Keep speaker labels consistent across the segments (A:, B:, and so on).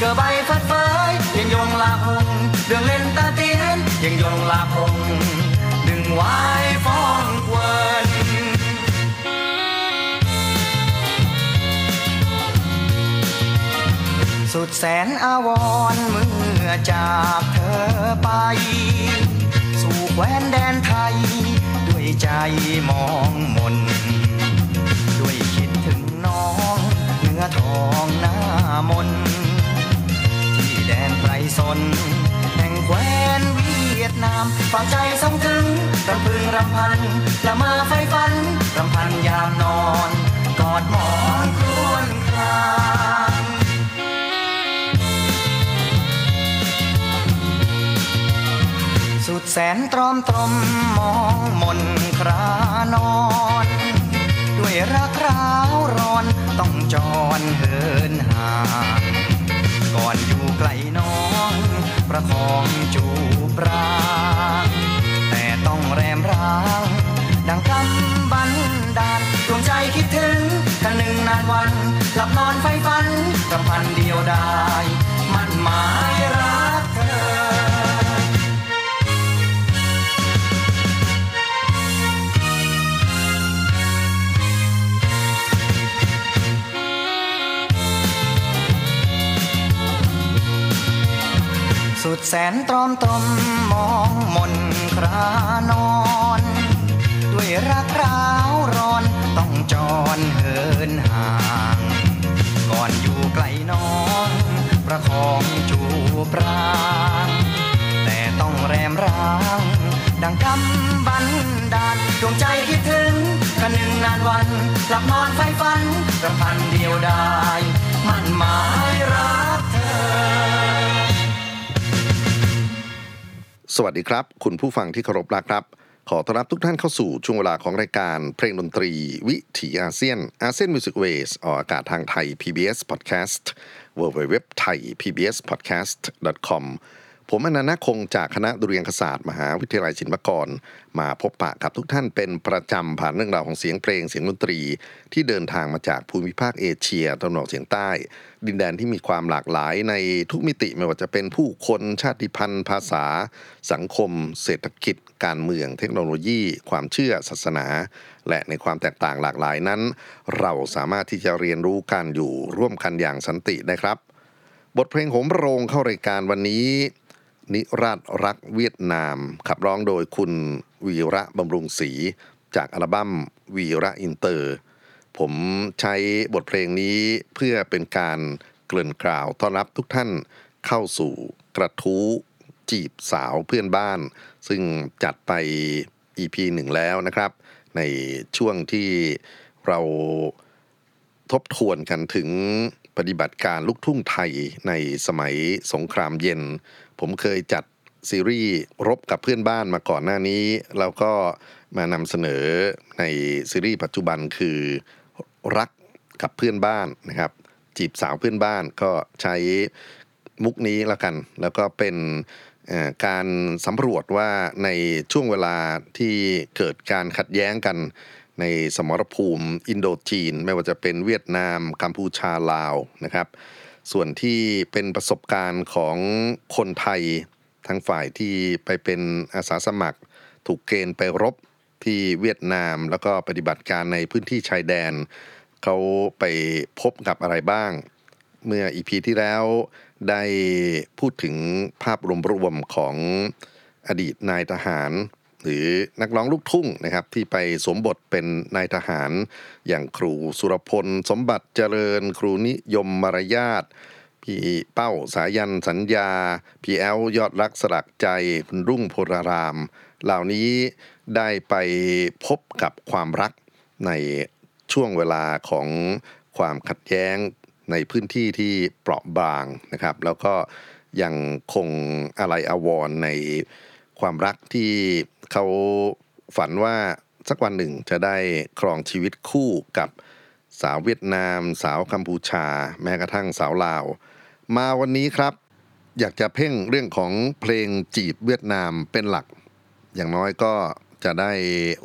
A: cờ bay phất phới Yên dòng là hùng đường lên ta tiến Yên dòng là hùng đừng สุดแสนอาวรเมื่อจากเธอไป สู่แคว้นแดนไทย ด้วยใจมองมน ด้วยคิดถึงน้อง เนื้อทองหน้ามน สน แห่งแคว้นเวียดนามฝากใจส่งถึงรำพึงรำพันละมอไฟฝันรำพันยามนอน กอดหมอนครวญครางสุดแสนตรอมตรมมองมนครานอน ด้วยรักร้าวร้อนต้องจรเหินห่าง ประคอง แสนตรอมตรมมองมนครานอน ด้วยรักร้าวร้อนต้องจรเหินห่าง ก่อนอยู่ไกลน้อง ประคองจูบรางแต่ต้องแรมร้าง ดังกำบันดาลดวงใจคิดถึงกันหนึ่งนานวันหลับนอนไฟฝันรำพันเดียวดาย
B: สวัสดีครับ คุณผู้ฟังที่เคารพรักครับ ขอต้อนรับทุกท่านเข้าสู่ช่วงเวลาของรายการเพลงดนตรี วิถีอาเซียนอาเซียน Music Ways ออกอากาศทางไทย PBS Podcast w w w t h a i PBS Podcast com ผมอนันต์คงจากคณะดุริยางคศาสตร์มหาวิทยาลัยศิลปากร มาพบปะกับทุกท่านเป็นประจำผ่านเรื่องราวของเสียงเพลงเสียงดนตรี ที่เดินทางมาจากภูมิภาคเอเชียตะวันออกเฉียงใต้ ดินแดนที่มีความหลากหลายในทุกมิติไม่ว่าจะเป็นผู้คนชาติพันธุ์ ภาษา สังคม เศรษฐกิจ การเมืองเทคโนโลยี ความเชื่อศาสนา และในความแตกต่างหลากหลายนั้น เราสามารถที่จะเรียนรู้การอยู่ร่วมกันอย่างสันติได้ครับ บทเพลงโหมโรงเข้ารายการวันนี้ นิราศรักเวียดนาม ขับร้องโดยคุณวีระบำรุงศรีจากอัลบั้มวีระอินเตอร์ ผมใช้บทเพลงนี้เพื่อเป็นการเกริ่นกล่าวต้อนรับทุกท่านเข้าสู่กระทู้จีบสาวเพื่อนบ้าน ซึ่งจัดไป EP หนึ่งแล้วนะครับ ในช่วงที่เราทบทวนกันถึงปฏิบัติการลูกทุ่งไทยในสมัยสงครามเย็น ผมเคยจัดซีรีส์รบกับเพื่อนบ้านมาก่อนหน้านี้แล้วก็มานำเสนอในซีรีส์ปัจจุบันคือรักกับเพื่อนบ้านนะครับ จีบสาวเพื่อนบ้านก็ใช้มุกนี้ละกัน แล้วก็เป็นการสำรวจว่าในช่วงเวลาที่เกิดการขัดแย้งกันในสมรภูมิอินโดจีน ไม่ว่าจะเป็นเวียดนาม กัมพูชาลาวนะครับ ส่วนที่เป็นประสบการณ์ของคนไทยทั้งฝ่ายที่ไปเป็นอาสาสมัคร ถูกเกณฑ์ไปรบที่เวียดนาม แล้วก็ปฏิบัติการในพื้นที่ชายแดน เขาไปพบกับอะไรบ้าง เมื่ออีพีที่แล้วได้พูดถึงภาพรวมๆของอดีตนายทหาร หรือนักร้องลูกทุ่งนะครับที่ไปสวมบทเป็นนายทหาร อย่างครูสุรพล สมบัติเจริญ ครูนิยมมารยาทพี่เป้าสายันสัญญา พี่แอลยอดรักสลักใจคุณรุ่งโพธาราม เหล่านี้ได้ไปพบกับความรักในช่วงเวลาของความขัดแย้งในพื้นที่ที่เปราะบางนะครับ แล้วก็ยังคงอะไรอาวรณ์ใน ความรักที่เขาฝันว่าสักวันหนึ่งจะได้ครองชีวิตคู่กับสาวเวียดนาม สาวกัมพูชา แม้กระทั่งสาวลาว มาวันนี้ครับ อยากจะเพ่งเรื่องของเพลงจีบเวียดนามเป็นหลัก อย่างน้อยก็จะได้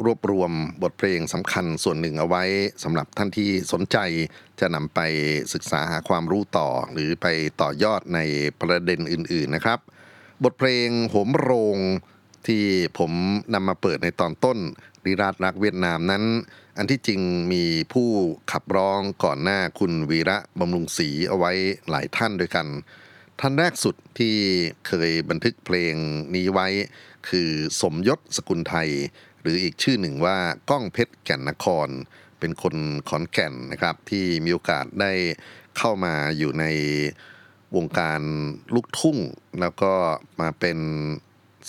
B: รวบรวมบทเพลงสำคัญส่วนหนึ่งเอาไว้สำหรับท่านที่สนใจจะนำไปศึกษาหาความรู้ต่อ หรือไปต่อยอดในประเด็นอื่น ๆนะครับ บทเพลงโหมโรงที่ผมนำมาเปิดในตอนต้นริราชรักเวียดนามนั้น อันที่จริงมีผู้ขับร้องก่อนหน้าคุณวีระบำรุงศรีเอาไว้หลายท่านด้วยกัน ท่านแรกสุดที่เคยบันทึกเพลงนี้ไว้ คือสมยศสกุลไทย หรืออีกชื่อหนึ่งว่าก้องเพชรแก่นนคร เป็นคนขอนแก่นนะครับที่มีโอกาสได้เข้ามาอยู่ใน วงการลูกทุ่ง แล้วก็มาเป็น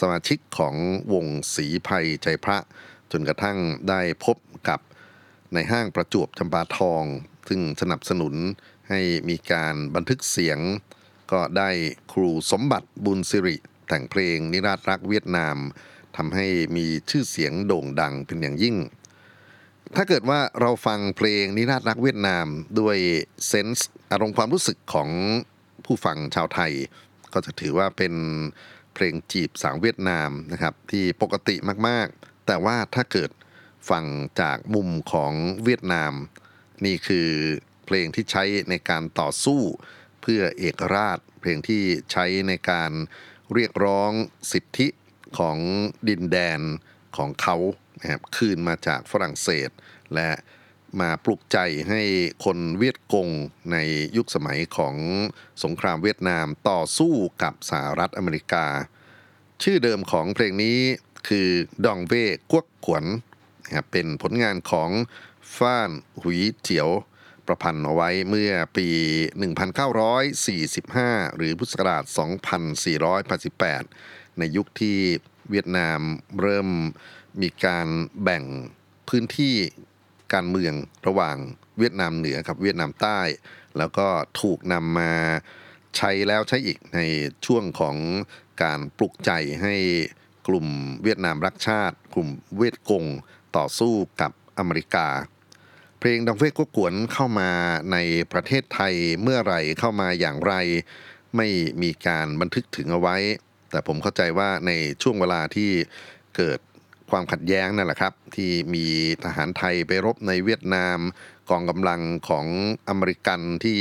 B: สมาชิกของวงศรีภัยใจพระ จนกระทั่งได้พบกับในห้างประจวบจำปาทอง ซึ่งสนับสนุนให้มีการบันทึกเสียง ก็ได้ครูสมบัติบุญสิริ แต่งเพลงนิราชรักเวียดนามทำให้มีชื่อเสียงโด่งดังเป็นอย่างยิ่ง ถ้าเกิดว่าเราฟังเพลงนิราชรักเวียดนามด้วยเซนส์อารมณ์ความรู้สึกของ ผู้ฟังชาวไทย ก็จะถือว่าเป็นเพลงจีบสาวเวียดนามนะครับ ที่ปกติมากๆ แต่ว่าถ้าเกิดฟังจากมุมของเวียดนาม นี่คือเพลงที่ใช้ในการต่อสู้เพื่อเอกราช เพลงที่ใช้ในการเรียกร้องสิทธิของดินแดนของเขานะครับคืนมาจากฝรั่งเศส และ มาปลุกใจให้คนเวียดกงในยุคสมัยของสงครามเวียดนามต่อสู้กับสหรัฐอเมริกา ชื่อเดิมของเพลงนี้คือดองเว่กวกขวนนะครับเป็นผลงานของฟ้านหุยเจียวประพันธ์เอาไว้เมื่อปี 1945 หรือพุทธศักราช 2488 ในยุคที่เวียดนามเริ่มมีการแบ่งพื้นที่ การเมืองระหว่างเวียดนามเหนือกับเวียดนามใต้ แล้วก็ถูกนำมาใช้แล้วใช้อีกในช่วงของการปลุกใจให้กลุ่มเวียดนามรักชาติ กลุ่มเวียดกงต่อสู้กับอเมริกา เพลงดังเฟกกวนเข้ามาในประเทศไทยเมื่อไรเข้ามาอย่างไร ไม่มีการบันทึกถึงเอาไว้ แต่ผมเข้าใจว่าในช่วงเวลาที่เกิด ความขัดแย้งนั่นแหละครับ ที่มีทหารไทยไปรบในเวียดนาม กองกำลังของอเมริกันที่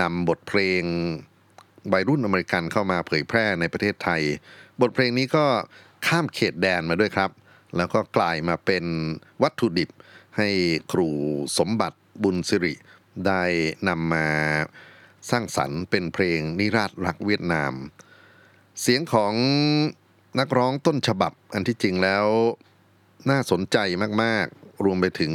B: นำบทเพลงวัยรุ่นอเมริกันเข้ามาเผยแพร่ในประเทศไทย บทเพลงนี้ก็ข้ามเขตแดนมาด้วยครับ แล้วก็กลายมาเป็นวัตถุดิบให้ครูสมบัติบุญสิริได้นำมาสร้างสรรค์เป็นเพลงนิราชรักเวียดนาม เสียงของ นักร้องต้นฉบับอันที่จริงแล้วน่าสนใจมาก ๆ รวมไปถึง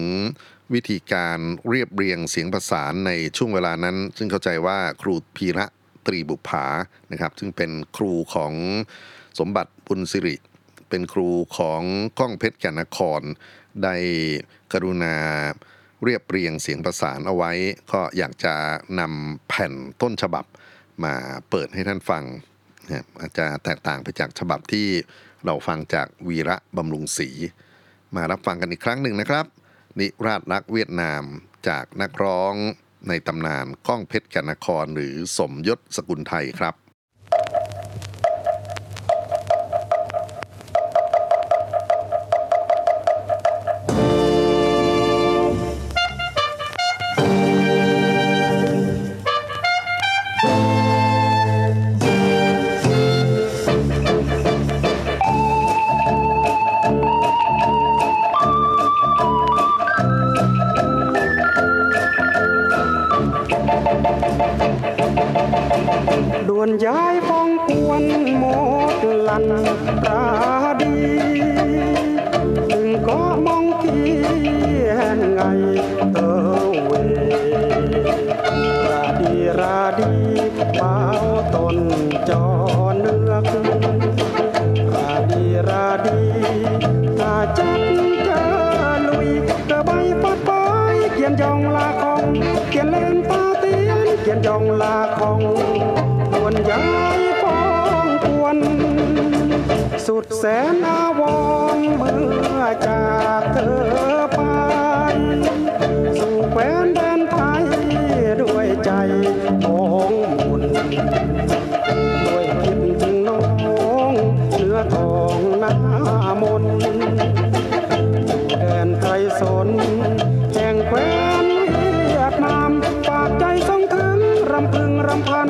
B: วิธีการเรียบเรียงเสียงประสานในช่วงเวลานั้น ซึ่งเข้าใจว่าครูพีระตรีบุภานะครับ ซึ่งเป็นครูของสมบัติบุญสิริ เป็นครูของก้องเพชรแก่นนคร ได้กรุณาเรียบเรียงเสียงประสานเอาไว้ ก็อยากจะนำแผ่นต้นฉบับมาเปิดให้ท่านฟัง นะอาจจะแตกต่างไปจากฉบับที่เราฟังจากวีระบำรุงศรีมารับฟังกันอีกครั้งหนึ่งนะครับ นิราชรักเวียดนามจากนักร้องในตำนานก้องเพชรกันนครหรือสมยศสกุลไทยครับ
C: đuôn หมดลันปราดีถึงก็มองเขียนไดแสนอาวรณ์เมื่อจากเธอไปสู่แคว้นแดนไทยด้วยใจมองมนด้วยคิดถึงน้องเนื้อทองหน้ามนแดนไกลสนแห่งแคว้นเวียดนามฝากใจส่งถึงรำพึงรำพัน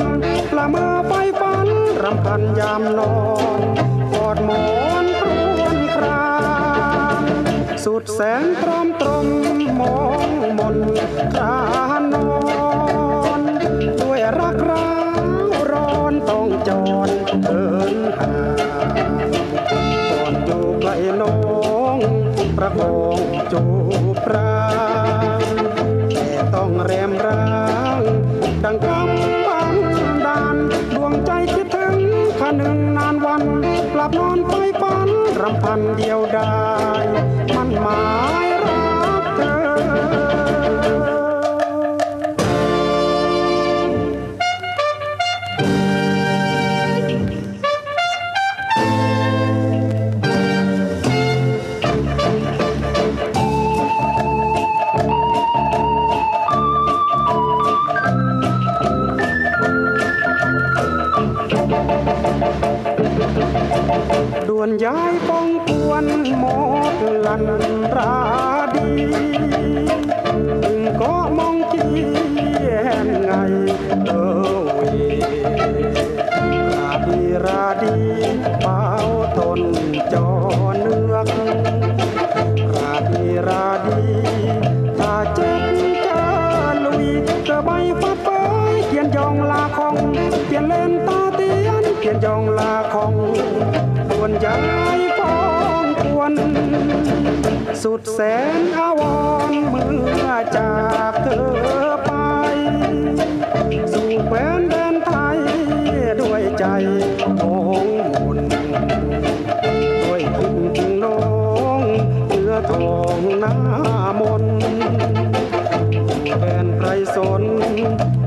C: ละเมอไปฝันรำพันยามนอน แสนพร้อมตรมมองมนครานอนด้วยรักร้าวร้อนต้องจรเดินห่างก่อนอยู่ใกล้น้องประคองจูปรางแต่ต้องแรมร้างดังกำบังดานดวงใจคิดถึงขนึงนานวันกลับนอนไปฝันรำพันเดียวดาย สุดแสนอาวรเมื่อจากเธอไป สู่แคว้นแดนไทยด้วยใจมองมนด้วยคิดถึงน้องเนื้อทองหน้ามนแฟนไพรสน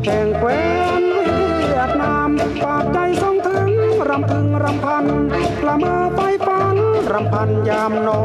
C: แห่งแคว้นเวียดนามฝากใจส่งถึงรำพึงรำพันละเมอไปฝันรำพันยามนอน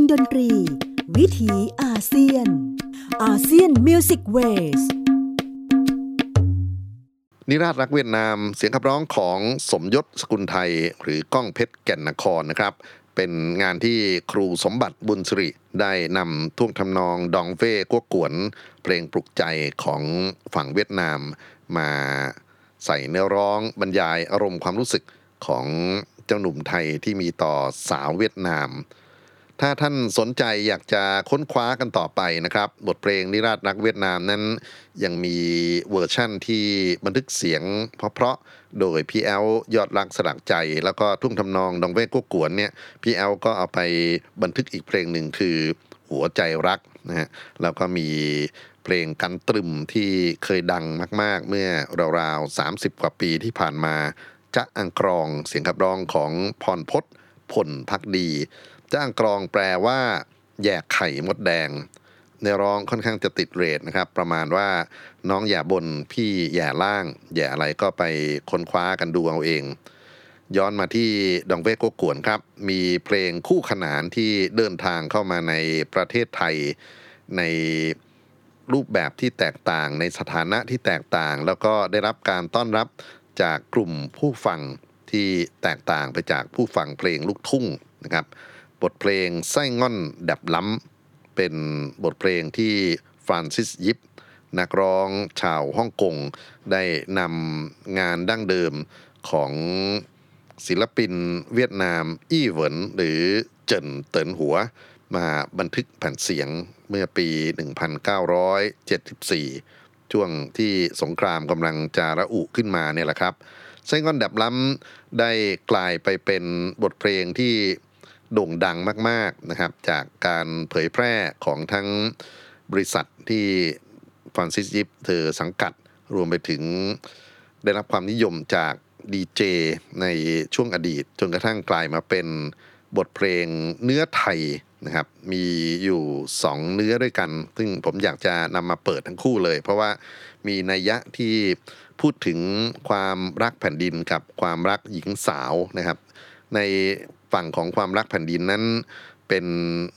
C: งดนตรี วิถีอาเซี
D: ยน อาเซียน Music Ways
B: นิราศรักเวียดนามเสียงขับร้องของสมยศสกุลไทย หรือก้องเพชรแก่นนครนะครับ เป็นงานที่ครูสมบัติบุญสิริได้นำท่วงทำนอง Đoàn Vệ Quốc Quân เพลงปลุกใจของฝั่งเวียดนาม มาใส่เนื้อร้องบรรยายอารมณ์ความรู้สึกของเจ้าหนุ่มไทยที่มีต่อสาวเวียดนาม ถ้าท่านสนใจอยากจะค้นคว้ากันต่อไปนะครับ บทเพลงนิราศรักเวียดนามนั้น ยังมีเวอร์ชั่นที่บันทึกเสียงเพราะๆโดยพี่แอลยอดรักสลักใจ แล้วก็ท่วงทำนอง Đoàn Vệ Quốc Quân เนี่ยพี่แอ๊วก็เอาไปบันทึกอีกเพลงหนึ่งคือหัวใจรักนะฮะแล้วก็มีเพลงกันตรึมที่เคยดังมาก ๆ เมื่อราวๆ30 กว่าปีที่ผ่านมาจะอังกรองเสียงขับร้องของพรพศผลพักดี จ้างกรองแปลว่าแยกไข่มดแดงในร้องค่อนข้างจะติดเรทนะครับ ประมาณว่าน้องอย่าบนพี่อย่าล่าง อย่าอะไรก็ไปค้นคว้ากันดูเอาเอง ย้อนมาที่ดองเวกโกกวนครับ มีเพลงคู่ขนานที่เดินทางเข้ามาในประเทศไทย ในรูปแบบที่แตกต่างในสถานะที่แตกต่าง แล้วก็ได้รับการต้อนรับจากกลุ่มผู้ฟังที่แตกต่างไปจากผู้ฟังเพลงลูกทุ่งนะครับ บทเพลงไส้ง่อนดับล้ำ เป็นบทเพลงที่ฟรานซิสยิป นักร้องชาวฮ่องกง ได้นำงานดั้งเดิมของศิลปินเวียดนาม อี้เหวินหรือเจินเตินหัว มาบันทึกแผ่นเสียงเมื่อปี 1974 ช่วงที่สงครามกำลังจะระอุขึ้นมาเนี่ยแหละครับไส้งอนดับล้ำได้กลายไปเป็นบทเพลงที่ โด่งดังมากๆนะครับ จากการเผยแพร่ของทั้งบริษัทที่ฟรานซิสยิปเธอสังกัดรวมไปถึงได้รับความนิยมจากดีเจในช่วงอดีต จนกระทั่งกลายมาเป็นบทเพลงเนื้อไทยนะครับ มีอยู่ 2 เนื้อด้วยกัน ซึ่งผมอยากจะนำมาเปิดทั้งคู่เลย เพราะว่ามีนัยยะที่พูดถึงความรักแผ่นดินกับความรักหญิงสาวนะครับ ใน ฝั่งของความรักแผ่นดินนั้น เป็น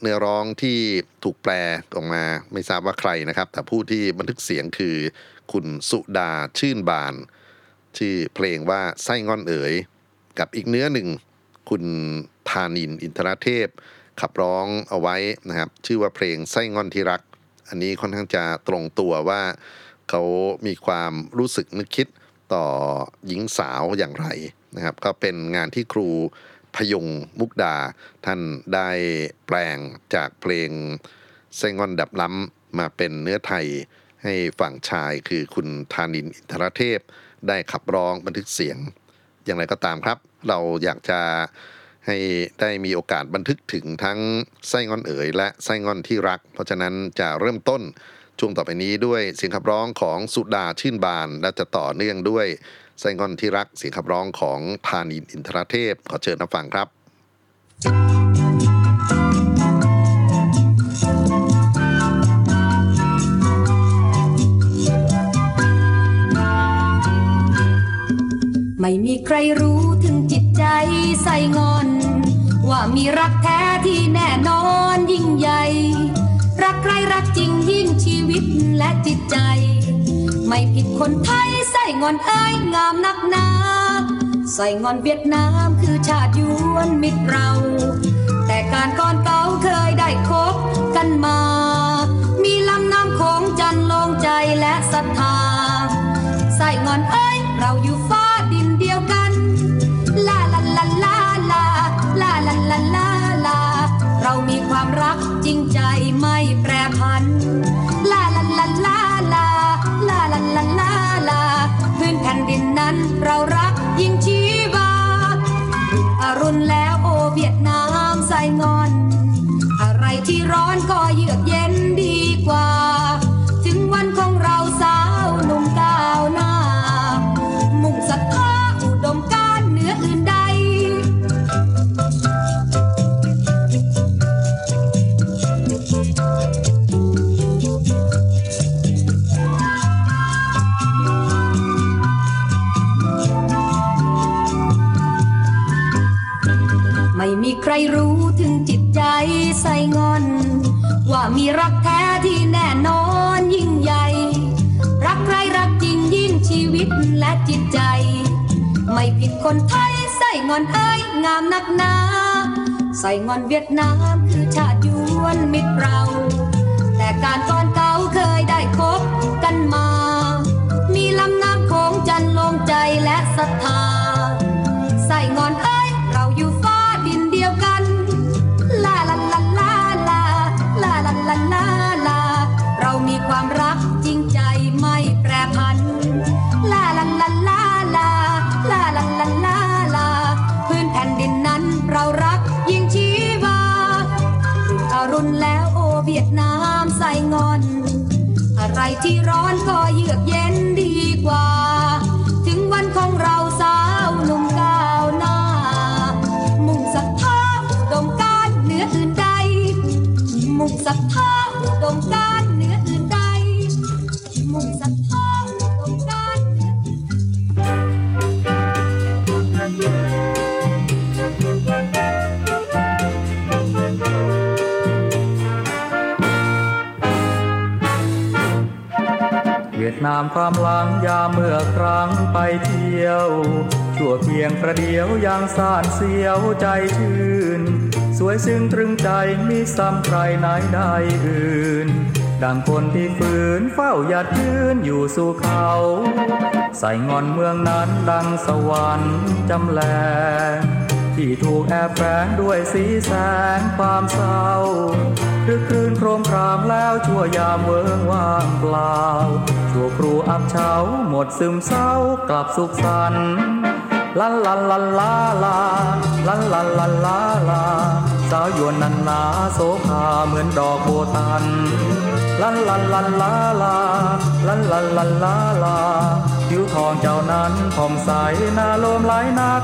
B: เนื้อร้องที่ถูกแปลออกมาไม่ทราบว่าใครนะครับ แต่ผู้ที่บันทึกเสียงคือ คุณสุดาชื่นบาน ชื่อเพลงว่าไส้งอนเอ๋ย กับอีกเนื้อหนึ่ง คุณธานินอินทรเทพ ขับร้องเอาไว้นะครับ ชื่อว่าเพลงไส้งอนที่รัก อันนี้ค่อนข้างจะตรงตัวว่าเขามีความรู้สึกนึกคิดต่อหญิงสาวอย่างไรนะครับ ก็เป็นงานที่ครู พยงมุกดา ท่านได้แปลงจากเพลงไส้งอนดับล้ำมาเป็นเนื้อไทยให้ฝั่งชายคือคุณธานินอินทรเทพ ได้ขับร้องบันทึกเสียง อย่างไรก็ตามครับ เราอยากจะให้ได้มีโอกาสบันทึกถึงทั้งไส้งอนเอ๋ยและไส้งอนที่รัก เพราะฉะนั้นจะเริ่มต้นช่วงต่อไปนี้ด้วยเสียงขับร้องของสุดาชื่นบาน และจะต่อเนื่องด้วย ไส้งอนที่รักเสียงขับร้องของธานินอินทรเทพ ขอเชิญรับฟังครับ
E: ไม่มีใครรู้ถึงจิตใจใส่งอน ว่ามีรักแท้ที่แน่นอนยิ่งใหญ่ รักใครรักจริงยิ่งชีวิตและจิตใจ ไม่ผิดคนไทย ใส่งอนเอ้ยงามนักหนาใส่งอนเวียดนามคือชาติยวนมิตรเรา คนไทยใส่งอนเอ้ยงามนักหนาใส่งอนเวียดนามคือชาติยวนมิตรเรา แต่การก่อนเก่าเคยได้คบ ที่ร้อนก็ ความห
F: ลังยามเมื่อครั้งไปเที่ยว ชั่วเพียงประเดียวยังสานเสียวใจชื่น สวยซึ้งตรึงใจมีซ้ำใครไหนได้อื่น ดังคนที่ฝืนเฝ้าหยัดยืนอยู่สู่เขา ใส่งอนเมืองนั้นดังสวรรค์จำแลงที่ถูกแอบแฝงด้วยสีแสงความเศร้าคือคืนโครมครามแล้วชั่วยามเวิงว่างเปล่า ชั่ครูอับเฉาหมดซึมเศร้ากลับสุขสันต์ลันลันลันลาลาลันลันลันลาลาสาวยวนนันนาโสภาเหมือนดอกโบตันลันลันลันลาลาลันลันลันลาลาผิวทองเจ้านั้นผ่องใสน่าโลมหลายนัก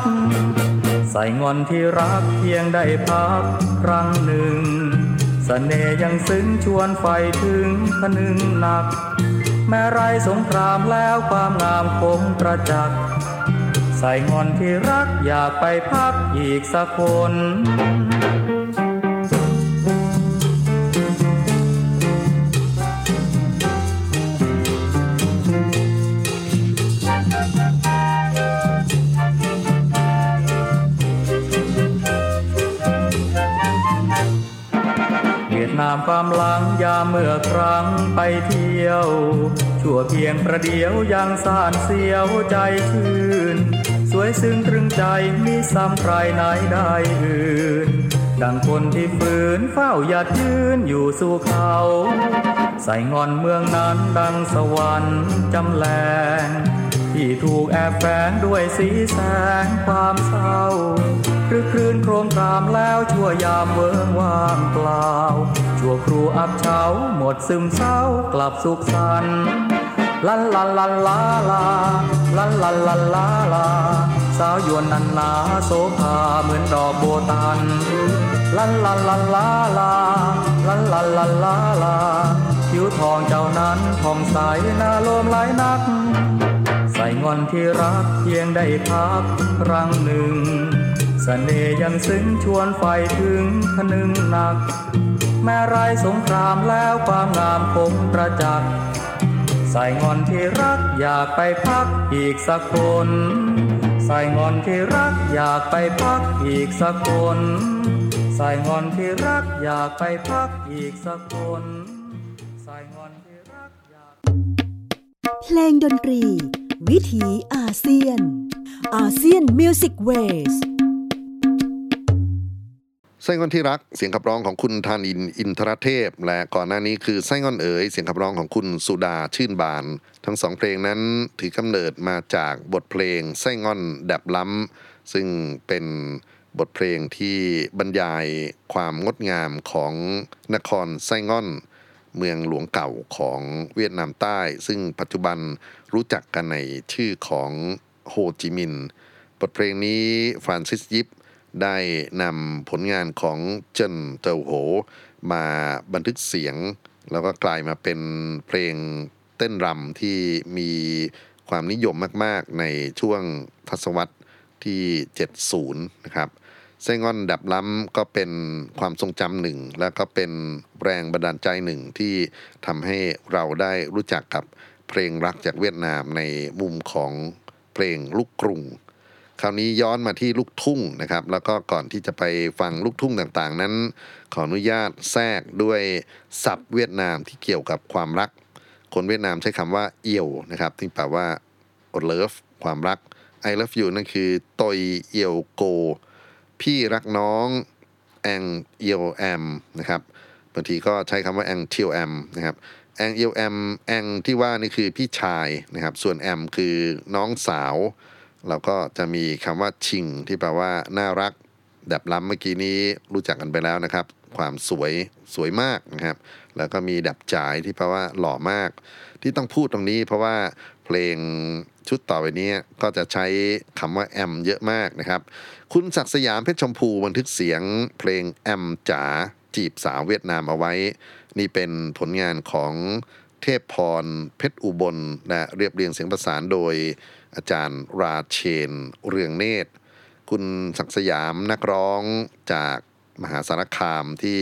F: ใส่งอนที่รักเพียงได้พักครั้งหนึ่งสเสน่ห์ยังซึ้งชวนไฟถึงพนึงหนัก แม้ไรสงครามแล้วความงามคงประจักษ์ ใส่งอนที่รักอยากไปพักอีกสักคน นามความหลังยามเมื่อครั้งไปเที่ยว ชั่วเพียงประเดียวยังสานเสียวใจชื่น สวยซึ้งตรึงใจมีซ้ำใครไหนได้อื่น ดังคนที่ฝืนเฝ้าหยัดยืนอยู่สู่เขา ใส่งอนเมืองนั้นดังสวรรค์จำแลง ที่ถูกแอบแฝงด้วยสีแสงความเศร้าครือครืนโครมครามแล้วชั่วยามเวิงว่างเปล่า ชั่วครูอับเฉาหมดซึมเศร้ากลับสุขสันต์ลันลันลันลาลาลันลันลันลาลา สาวยวนนันนาโสภาเหมือนดอกโบตันลันลันลันลาลาลันลันลันลาลาผิวทองเจ้านั้นผ่องใสน่าโลมหลายนัก ส่งอนที่รักเพียงได้พักครั้งหนึ่งสเสน่ห์ยังซึ้งชวนไฟถึงพนึงหนัก แม้ไรสงครามแล้วความงามคงประจักษ์ใส่งอนที่รักอยากไปพักอีกสักคนใส่งอนที่รักอยากไปพักอีกสักคนใส่งอนที่รักอยากไปพักอีกสักคนไซ่ง่อนที่รักอยาก
D: เพลงดนตรี วิถีอาเซียน อาเซียน Music Ways
B: ไซ่ง่อนที่รักเสียงขับร้องของคุณธานินทร์ อินทรเทพ และก่อนหน้านี้คือไซ่ง่อนเอ๋ยเสียงขับร้องของคุณสุดาชื่นบาน ทั้งสองเพลงนั้นถือกำเนิดมาจากบทเพลง Sài Gòn Đẹp Lắm ซึ่งเป็นบทเพลงที่บรรยายความงดงามของนครไส้งอน เมืองหลวงเก่าของเวียดนามใต้ ซึ่งปัจจุบัน รู้จักกันในชื่อของโฮจิมินห์บทเพลงนี้ฟรานซิสยิปได้นำผลงานของเจินเตาโห มาบันทึกเสียง แล้วก็กลายมาเป็นเพลงเต้นรำที่มีความนิยมมาก ๆ ในช่วงทศวรรษที่ 70 นะครับไส้งอนดับล้ำก็เป็นความทรงจำหนึ่ง แล้วก็เป็นแรงบันดาลใจหนึ่งที่ทำให้เราได้รู้จักกับ เพลงรักจากเวียดนามในมุมของเพลงลูกกรุง คราวนี้ย้อนมาที่ลูกทุ่งนะครับ แล้วก็ก่อนที่จะไปฟังลูกทุ่งต่างๆ นั้น ขออนุญาตแทรกด้วยศัพท์เวียดนามที่เกี่ยวกับความรัก คนเวียดนามใช้คำว่าเอี่ยวนะครับที่แปลว่า love ความรัก I love you นั่นคือตอยเอียวโก พี่รักน้องแองเอียวแอมนะครับบางทีก็ใช้คำว่าแองเทียวแอมนะครับ แองเอียวแอมแองที่ว่านี่คือพี่ชายนะครับ ส่วนแอมคือน้องสาว เราก็จะมีคำว่าชิง ที่แปลว่าน่ารักแบบล้ำเมื่อกี้นี้รู้จักกันไปแล้วนะครับ ความสวยสวยมากนะครับ แล้วก็มีดับจ่ายที่แปลว่าหล่อมาก ที่ต้องพูดตรงนี้เพราะว่าเพลงชุดต่อไปนี้ก็จะใช้คำว่าแอมเยอะมากนะครับ คุณศักดิ์สยามเพชรชมพูบันทึกเสียงเพลงแอมจ๋าจีบสาวเวียดนามเอาไว้ นี่เป็นผลงานของเทพพรเพชรอุบลและเรียบเรียงเสียงประสานโดยอาจารย์ราเชน เรืองเนตร คุณศักสยามนักร้องจากมหาสารคามที่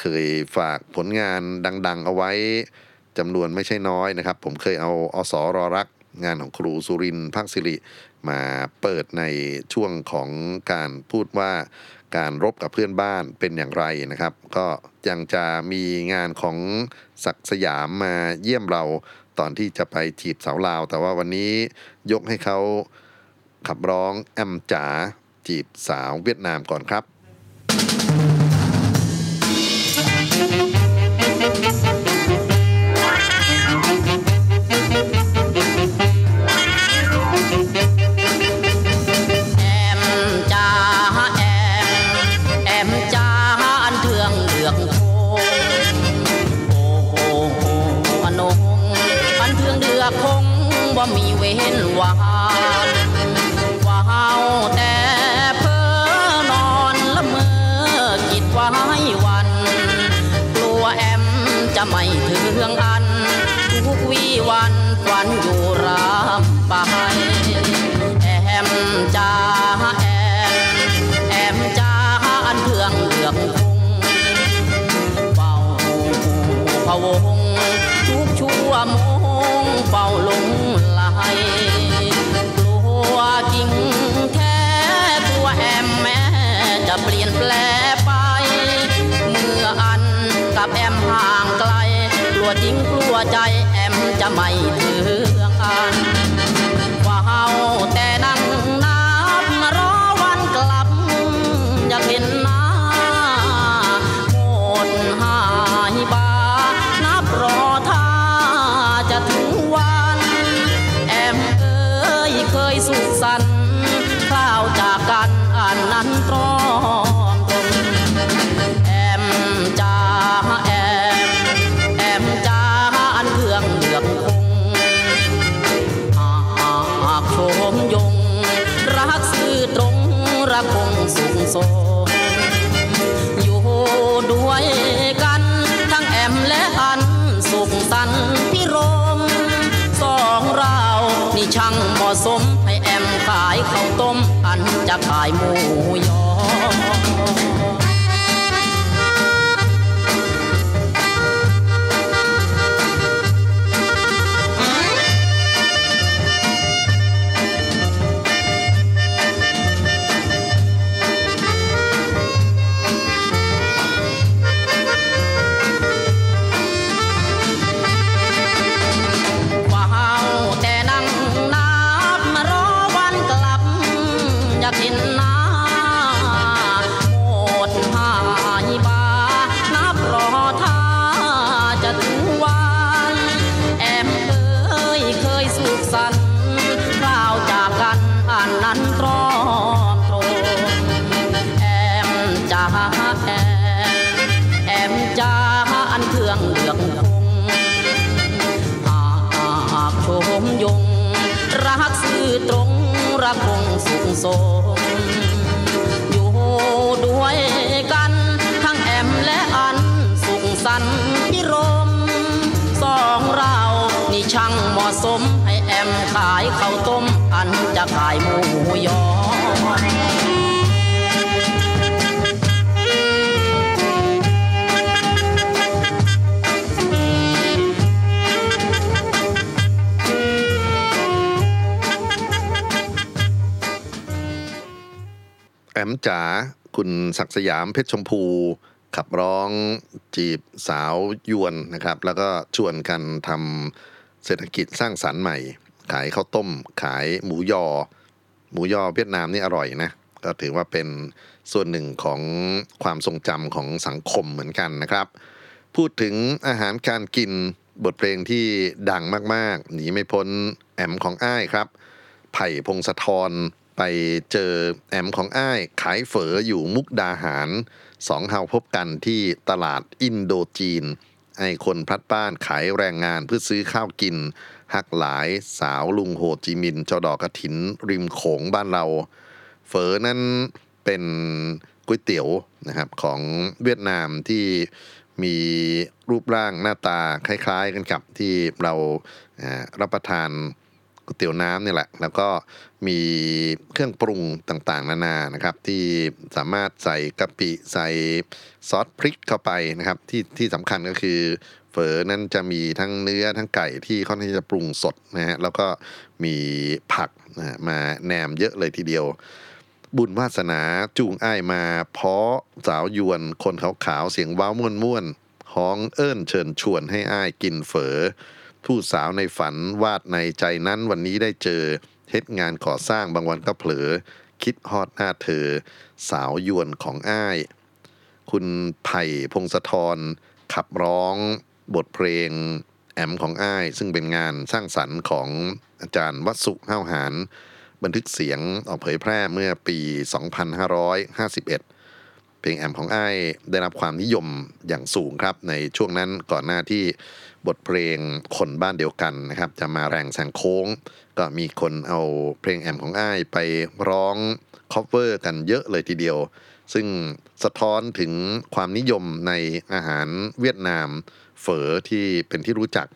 B: เคยฝากผลงานดัง ๆ เอาไว้จำนวนไม่ใช่น้อยนะครับ ผมเคยเอาอสรอรักงานของครูสุรินทร์ภาคสิริมาเปิดในช่วงของการพูดว่า การรบกับเพื่อนบ้านเป็นอย่างไรนะครับ ก็ยังจะมีงานของศักสยามมาเยี่ยมเราตอนที่จะไปจีบสาวลาว แต่ว่าวันนี้ยกให้เขาขับร้องแอมจ๋าจีบสาวเวียดนามก่อนครับ
G: จะขายหมู
B: สยามเพชรชมพู ขับร้องจีบสาวยวนนะครับ แล้วก็ชวนกันทำเศรษฐกิจสร้างสรรค์ใหม่ ขายข้าวต้ม ขายหมูยอ หมูยอเวียดนามนี่อร่อยนะก็ถือว่าเป็นส่วนหนึ่งของความทรงจำของสังคมเหมือนกันนะครับ พูดถึงอาหารการกินบทเพลงที่ดังมาก ๆ หนีไม่พ้นแอมของอ้ายครับ ไผ่พงศธร ไปเจอแอมของอ้ายขายเฝออยู่มุกดาหารสองเฮาพบกันที่ตลาดอินโดจีน ไอ้คนพลัดบ้านขายแรงงานเพื่อซื้อข้าวกิน หักหลายสาวลุงโฮจิมินเจอดอกกระถิน ริมโขงบ้านเรา เฝอนั้นเป็นก๋วยเตี๋ยวนะครับของเวียดนามที่มีรูปร่างหน้าตาคล้ายๆกันกับที่เรารับประทาน ก๋วยเตี๋ยวน้ำเนี่ยแหละ แล้วก็มีเครื่องปรุงต่างๆ นานานะครับ ที่สามารถใส่กะปิใส่ซอสพริกเข้าไปนะครับ ที่ที่สำคัญก็คือเฝอนั้นจะมีทั้งเนื้อทั้งไก่ที่ค่อนข้างจะปรุงสดนะฮะแล้วก็มีผักนะมาแนมเยอะเลยทีเดียว บุญวาสนาจูงอ้ายมา เพาะสาวยวนคนขาวๆเสียงว้าวม่วนม่วนๆฮ้องเอิ้นเชิญชวนให้อ้ายกินเฝอ ผู้สาวในฝันวาดในใจนั้นวันนี้ได้เจอเฮ็ดงานก่อสร้างบางวันก็เผลอ คิดฮอดหน้าเธอ สาวยวนของอ้าย คุณไผ่พงศธรขับร้องบทเพลงแอมของอ้าย ซึ่งเป็นงานสร้างสรรค์ของอาจารย์วัสุห้าวหารบันทึกเสียงออกเผยแพร่เมื่อปี 2551 เพลงแอมของอ้ายได้รับความนิยมอย่างสูงครับในช่วงนั้นก่อนหน้าที่ บทเพลงคนบ้านเดียวกันนะครับ จะมาแรงแซงโค้ง ก็มีคนเอาเพลงแอมของอ้ายไปร้อง cover กันเยอะเลยทีเดียว ซึ่งสะท้อนถึงความนิยมในอาหารเวียดนามเฝอที่เป็นที่รู้จัก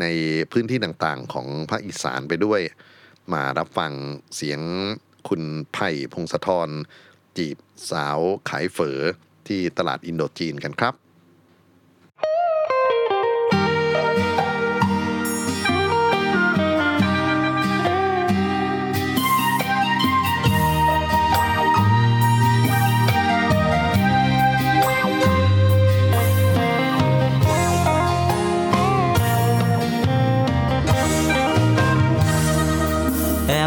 B: ในพื้นที่ต่างๆของภาคอีสานไปด้วย มารับฟังเสียงคุณไผ่พงศธรจีบสาวขายเฝอที่ตลาดอินโดจีนกันครับ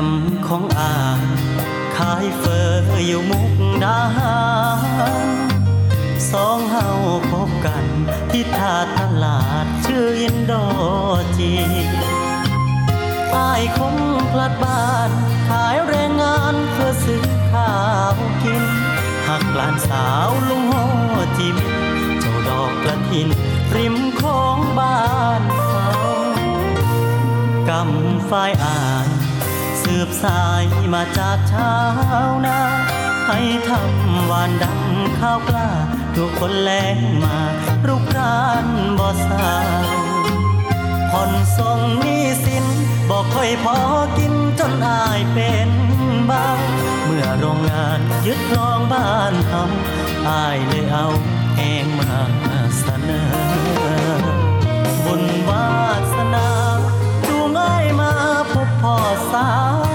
H: มของอาขายเฟออยู่มุกดาหารสองเฮาพบกันที่ท่าตลาดชื่ออินโดจีอายคงพลัดบ้าน ขายแรงงานเพื่อซื้อข้าวกิน หักหลานสาวลุงโฮจิมเจ้าดอกกระถิน ริมของบ้านเขากำฝ่ายอ่าน บสายมาจากชาวนาให้ทำหวานดำข้าวกล้าทุกคนแรงมารุกรานบ่สาวผ่อนส่งนี้สินบอกค่อยพอกินจนอายเป็นบ้าเมื่อโรงงานยึดรองบ้านทำอายเลยเอาแหงมาเสนอบุญวาสนาจูงอายมาพบพ่อสาว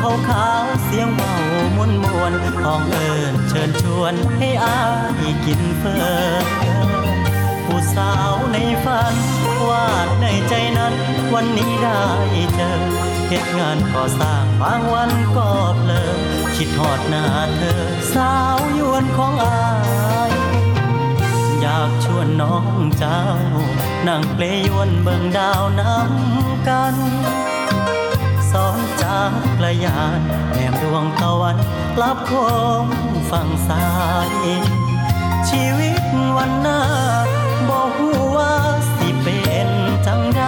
H: ขาขาวเสียงเบามวนมวนห้องเอิญเชิญชวนให้อายกินเฟอผู้สาวในฝัน วาดในใจนั้น วันนี้ได้เจอเหตุงานก่อสร้างบางวันก็เพลอคิดทอดหน้าเธอ สาวยวนของอายอยากชวนน้องเจ้า นั่งเปลยวนเบิ่งดาวน้ำกัน สอนจากกระยานแนมดวงตะวันลับโคงฝั่งซ้าย ชีวิตวันหน้าบอกว่าสิเป็นจังใด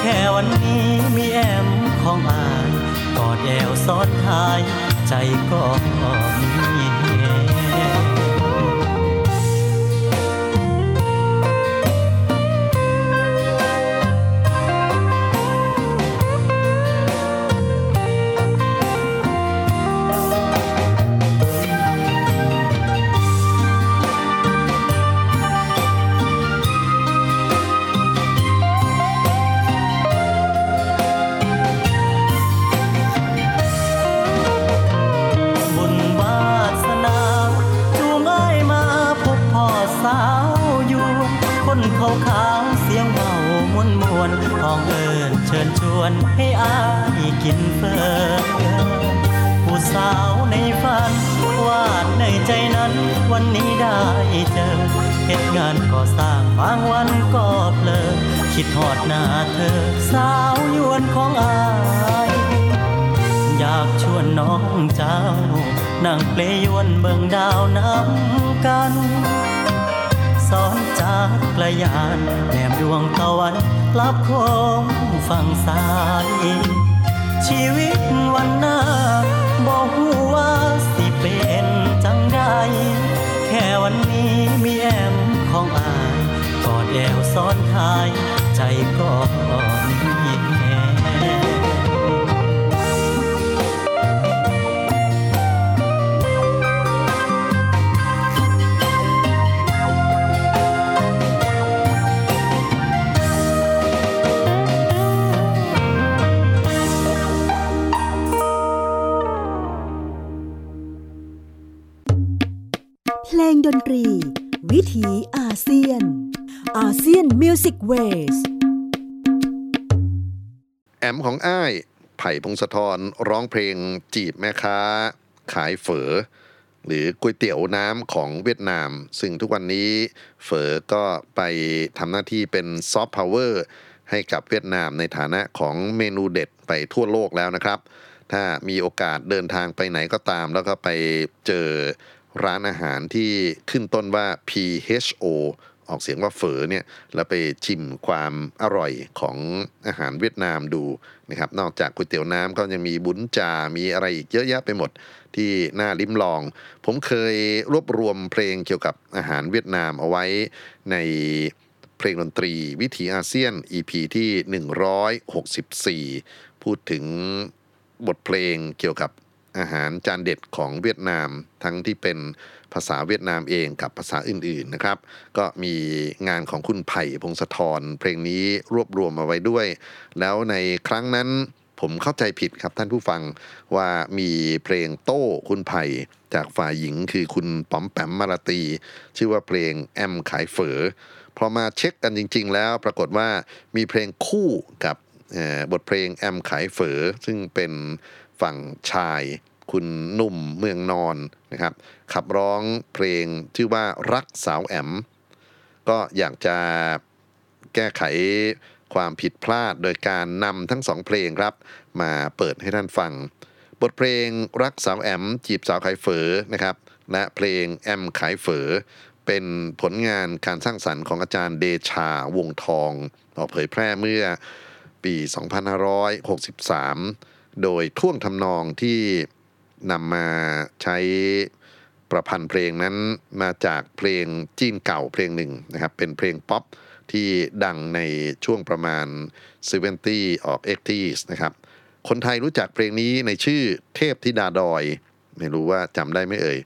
H: แค่วันนี้มีแอมของอายกอดแอวซ้อนท้ายใจก็มี
B: พงศธรร้องเพลงจีบแม่ค้า ขายเฝอ หรือก๋วยเตี๋ยวน้ำของเวียดนาม ซึ่งทุกวันนี้เฝอก็ไปทำหน้าที่เป็นซอฟต์พาวเวอร์ให้กับเวียดนามในฐานะของเมนูเด็ดไปทั่วโลกแล้วนะครับ ถ้ามีโอกาสเดินทางไปไหนก็ตาม แล้วก็ไปเจอร้านอาหารที่ขึ้นต้นว่า PHO ออกเสียงว่าเฝอเนี่ยแล้วไปชิมความอร่อยของอาหารเวียดนามดูนะครับนอกจากก๋วยเตี๋ยวน้ำก็ยังมีบุญจา มีอะไรอีกเยอะแยะไปหมดที่น่าลิ้มลอง ผมเคยรวบรวมเพลงเกี่ยวกับอาหารเวียดนามเอาไว้ในเพลงดนตรีวิถีอาเซียน EP ที่ 164 พูดถึงบทเพลงเกี่ยวกับอาหารจานเด็ดของเวียดนามทั้งที่เป็น ภาษาเวียดนามเองกับภาษาอื่นๆนะครับ ก็มีงานของคุณไผ่พงศธรเพลงนี้รวบรวมมาไว้ด้วย แล้วในครั้งนั้นผมเข้าใจผิดครับท่านผู้ฟังว่ามีเพลงโต้คุณไผ่จากฝ่ายหญิงคือคุณป๋อมแปมมาราตี ชื่อว่าเพลงแอมขายเฝอพอมาเช็คกันจริง ๆ แล้วปรากฏว่ามีเพลงคู่กับบทเพลงแอมขายเฝอซึ่งเป็นฝั่งชาย คุณหนุ่มเมืองนอนนะครับ ขับร้องเพลงชื่อว่ารักสาวแอม ก็อยากจะแก้ไขความผิดพลาดโดยการนำทั้งสองเพลงครับ มาเปิดให้ท่านฟัง บทเพลงรักสาวแอม จีบสาวขายเฝอนะครับ และเพลงแอมขายเฝอเป็นผลงานการสร้างสรรค์ของอาจารย์เดชาวงทองออกเผยแพร่เมื่อปี 2563 โดยท่วงทำนองที่ นำมาใช้ประพันธ์เพลงนั้นมาจากเพลงจีนเก่าเพลงหนึ่งนะครับ เป็นเพลงป๊อปที่ดังในช่วงประมาณ 70ออก 80s นะครับ คนไทยรู้จักเพลงนี้ในชื่อเทพธิดาดอย ไม่รู้ว่าจำได้ไหมเอ่ย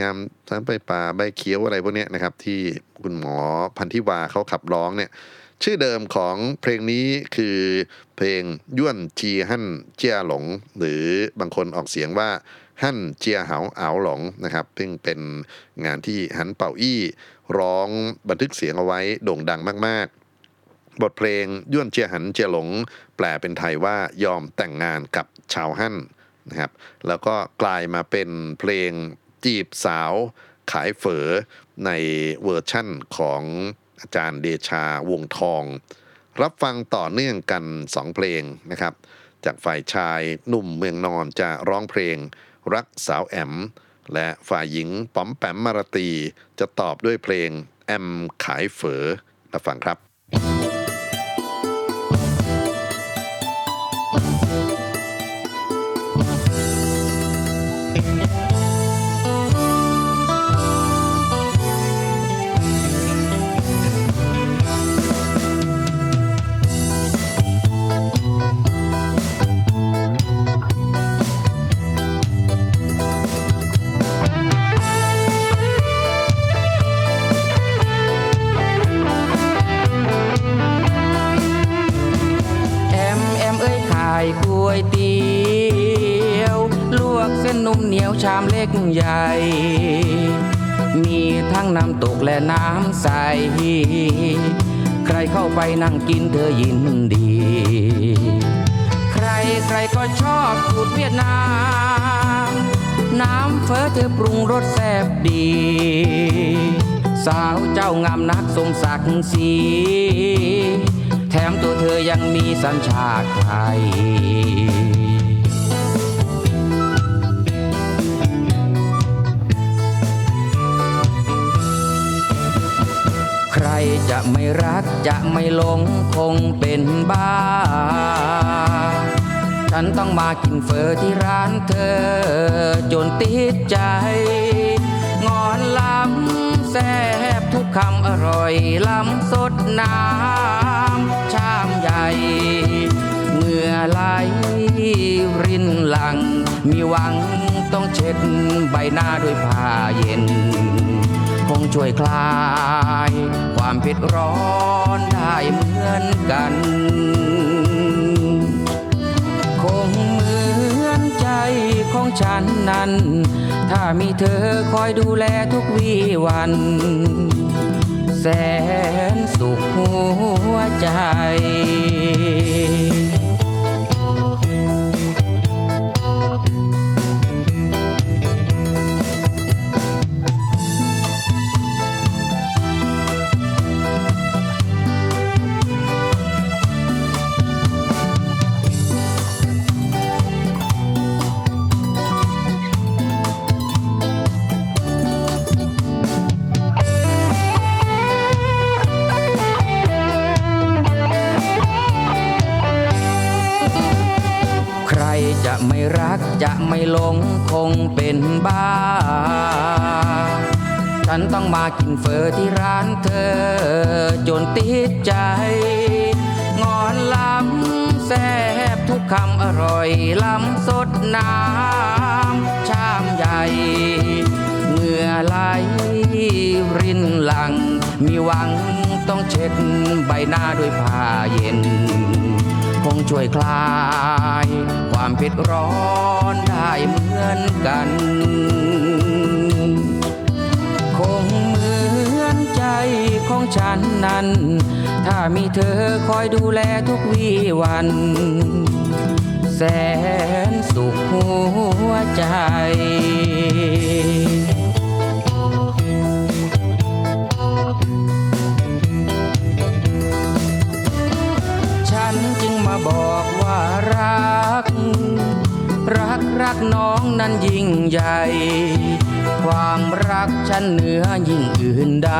B: งามทั้งไปป่าใบเขียวอะไรพวกนี้นะครับ ที่คุณหมอพันธิวาเขาขับร้องเนี่ย ชื่อเดิมของเพลงนี้คือเพลงย่วนจีฮั่นเจียหลง หรือบางคนออกเสียงว่าฮั่นเจียเหาเอาหลงนะครับ ซึ่งเป็นงานที่หันเป่าอี้ร้องบันทึกเสียงเอาไว้โด่งดังมาก ๆบทเพลงย่วนเจียหันเจียหลง แปลเป็นไทยว่ายอมแต่งงานกับชาวฮั่นนะครับ แล้วก็กลายมาเป็นเพลงจีบสาวขายเฝอในเวอร์ชั่นของ อาจารย์เดชาวงทอง รับฟังต่อเนื่องกันสองเพลงนะครับ จากฝ่ายชายหนุ่มเมืองนอนจะร้องเพลง รักสาวแอม และฝ่ายหญิงป๋อมแปมมารตี จะตอบด้วยเพลงแอมขายเฝอรับฟังครับ
I: น้ำใส ใครเข้าไปนั่งกินเธอยินดี ใครใครก็ชอบสูตรเวียดนาม น้ำเฟอเธอปรุงรสแซ่บดี สาวเจ้างามนักสมศักดิ์ศรีแถมตัวเธอยังมีสัญชาติไทย จะไม่รักจะไม่หลงคงเป็นบ้า ฉันต้องมากินเฟอที่ร้านเธอ จนติดใจ งอนล้ำแซ่บทุกคำอร่อยล้ำสดน้ำชามใหญ่เหงื่อไหลรินหลัง มีหวังต้องเช็ดใบหน้าด้วยผ้าเย็น คงช่วยคลาย ความเผ็ดร้อนได้เหมือนกัน คงเหมือนใจของฉันนั้น ถ้ามีเธอคอยดูแลทุกวี่วัน แสนสุขหัวใจ รักจะไม่หลงคงเป็นบ้า ฉันต้องมากินเฟอที่ร้านเธอ จนติดใจ งอนล้ำแซ่บทุกคำอร่อยล้ำสดน้ำชามใหญ่เหงื่อไหลรินหลัง มีหวังต้องเช็ดใบหน้าด้วยผ้าเย็น คงช่วยคลาย ความเผ็ดร้อนได้เหมือนกัน คงเหมือนใจของฉันนั้น ถ้ามีเธอคอยดูแลทุกวี่วัน แสนสุขหัวใจฉันจึงมาบอกว่ารัก รักรักน้องนั้นยิ่งใหญ่ ความรักฉันเหนือยิ่งอื่นใด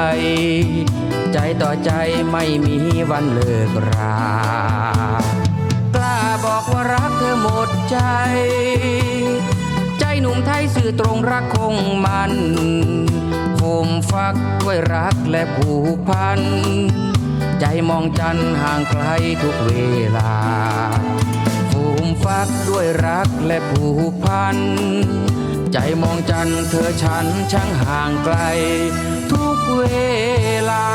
I: ใจต่อใจไม่มีวันเลิกรา กล้าบอกว่ารักเธอหมดใจ ใจหนุ่มไทยสื่อตรงรักคงมันฟูมฟักด้วยรักและผูกพัน ใจมองจันห่างไกลทุกเวลา ฟักด้วยรักและผูกพัน ใจมองจันเธอฉันช่างห่างไกล ทุ
J: กเว
B: ลา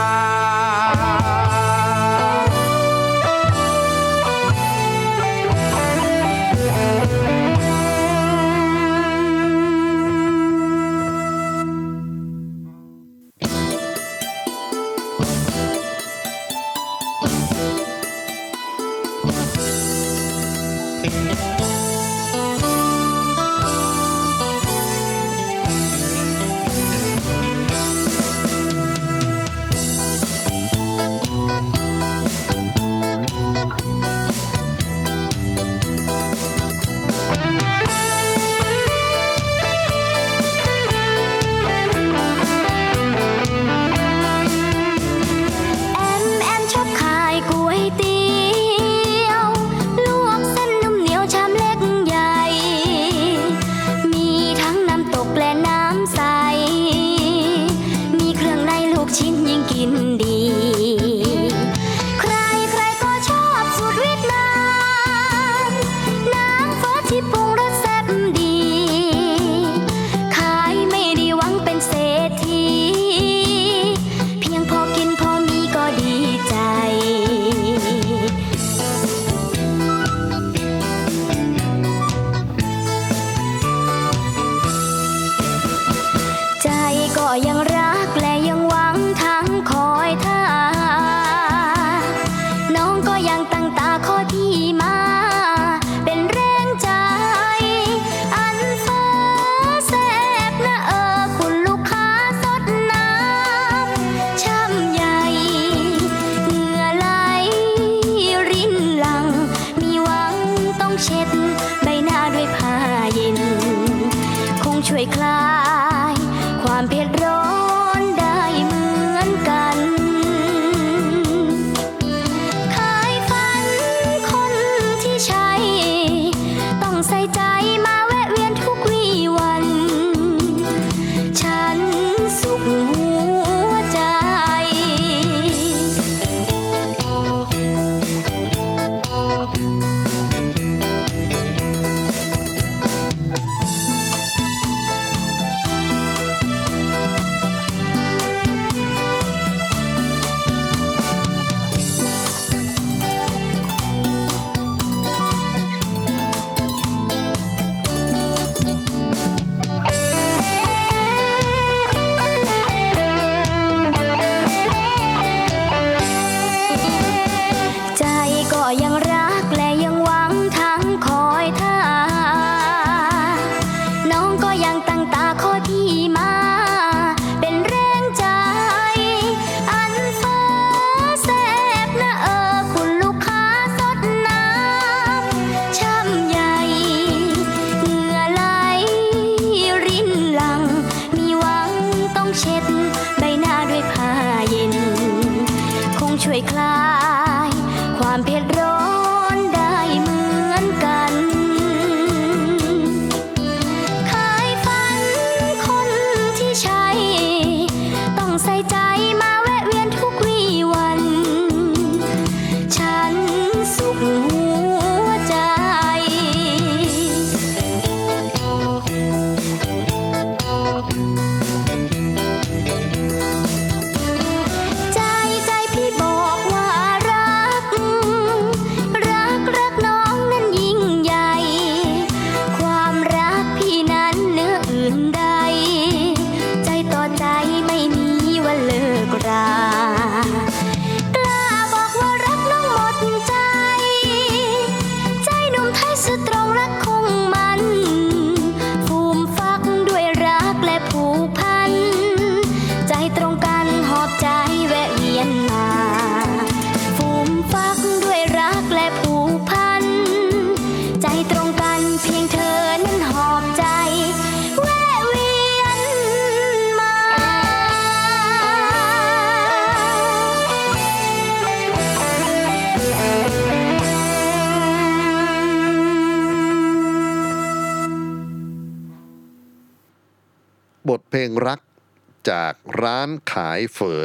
B: ร้านขายเฝอ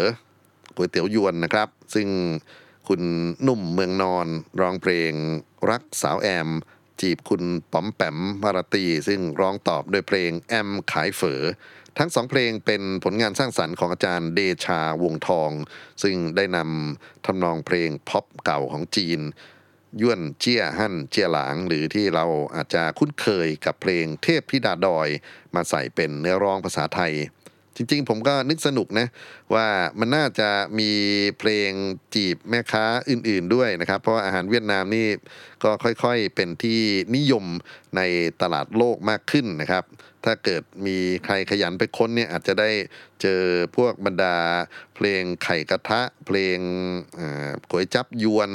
B: ก๋วยเตี๋ยวยวนนะครับ ซึ่งคุณนุ่มเมืองนอนร้องเพลงรักสาวแอม จีบคุณป๋อมแปมมารตี ซึ่งร้องตอบด้วยเพลงแอมขายเฝอทั้งสองเพลงเป็นผลงานสร้างสรรค์ของอาจารย์เดชาวงทอง ซึ่งได้นำทำนองเพลงพ็อปเก่าของจีนย่วนเจียหั่นเจียหลาง หรือที่เราอาจจะคุ้นเคยกับเพลงเทพธิดาดอย มาใส่เป็นเนื้อร้องภาษาไทย จริงๆ ผมก็นึกสนุกนะว่ามันน่าจะมีเพลงจีบแม่ค้าอื่นๆด้วยนะครับ เพราะาอาหารเวียดนามนี่ก็ค่อยๆเป็นที่นิยมในตลาดโลกมากขึ้นนะครับ ถ้าเกิดมีใครขยันไปค้นเนี่ยอาจจะได้เจอพวกบรรดา เพลงไข่กระทะ เพลงข่อก๋วยจับยวน